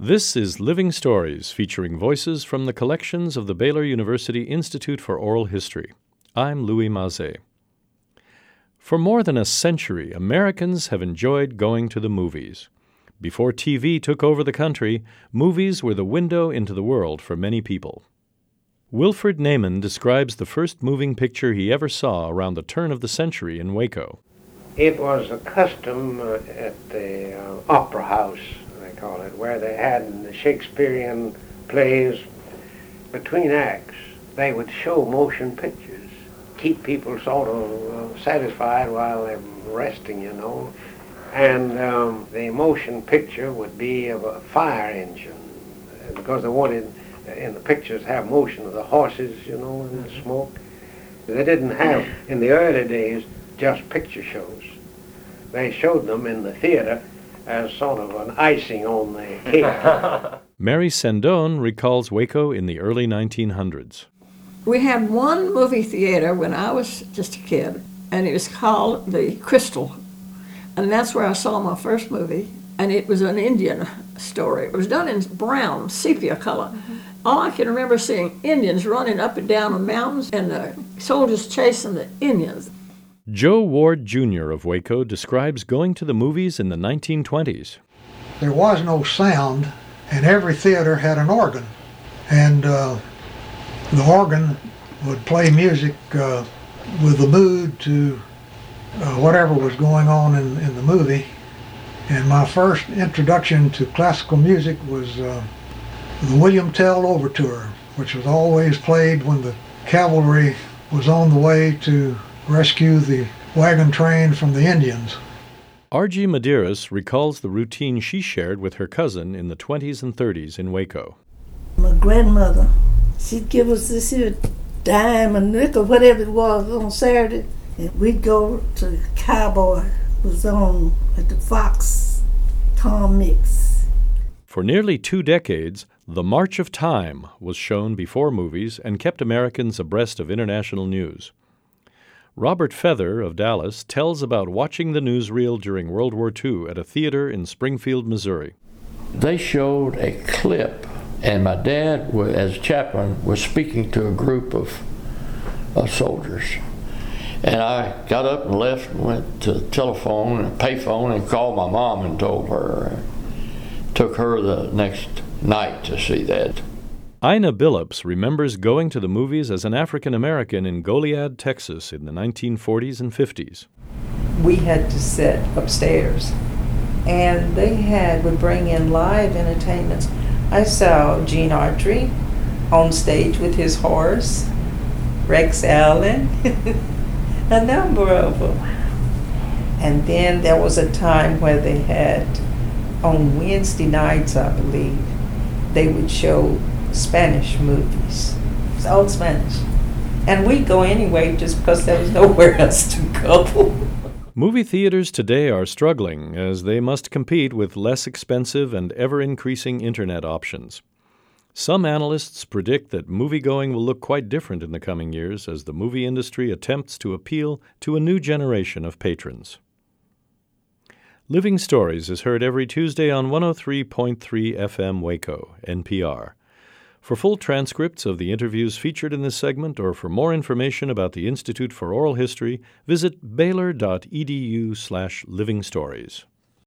This is Living Stories, featuring voices from the collections of the Baylor University Institute for Oral History. I'm Louis Mazet. For more than a century, Americans have enjoyed going to the movies. Before TV took over the country, movies were the window into the world for many people. Wilfred Naman describes the first moving picture he ever saw around the turn of the century in Waco. It was a custom uh, at the uh, Opera House call it, where they had the Shakespearean plays between acts, they would show motion pictures, keep people sort of uh, satisfied while they're resting, you know. And um, the motion picture would be of a fire engine, because they wanted in the pictures have motion of the horses, you know, and the smoke. They didn't have, in the early days, just picture shows. They showed them in the theater as sort of an icing on the cake. Mary Sendon recalls Waco in the early 1900s. We had one movie theater when I was just a kid, and it was called the Crystal. And that's where I saw my first movie, and it was an Indian story. It was done in brown, sepia color. Mm-hmm. All I can remember seeing Indians running up and down the mountains and the soldiers chasing the Indians. Joe Ward Jr. of Waco describes going to the movies in the 1920s. There was no sound, and every theater had an organ. And uh, the organ would play music uh, with the mood to uh, whatever was going on in, in the movie. And my first introduction to classical music was uh, the William Tell Overture, which was always played when the cavalry was on the way to rescue the wagon train from the Indians. R.G. Medeiros recalls the routine she shared with her cousin in the 20s and 30s in Waco. My grandmother, she'd give us this here dime, a nickel, whatever it was, on Saturday, and we'd go to the Cowboy, was on at the Fox Tom Mix. For nearly two decades, The March of Time was shown before movies and kept Americans abreast of international news. Robert Feather of Dallas tells about watching the newsreel during World War II at a theater in Springfield, Missouri. They showed a clip, and my dad, as chaplain, was speaking to a group of, of soldiers. And I got up and left and went to the telephone and payphone and called my mom and told her. Took her the next night to see that. Ina Billups remembers going to the movies as an African American in Goliad, Texas in the 1940s and 50s. We had to sit upstairs, and they had would bring in live entertainments. I saw Gene Autry on stage with his horse, Rex Allen, a number of them. And then there was a time where they had, on Wednesday nights, I believe, they would show Spanish movies. It's all Spanish. And we'd go anyway just because there was nowhere else to go. Movie theaters today are struggling as they must compete with less expensive and ever increasing internet options. Some analysts predict that moviegoing will look quite different in the coming years as the movie industry attempts to appeal to a new generation of patrons. Living Stories is heard every Tuesday on 103.3 FM Waco, NPR. For full transcripts of the interviews featured in this segment or for more information about the Institute for Oral History, visit baylor.edu/livingstories.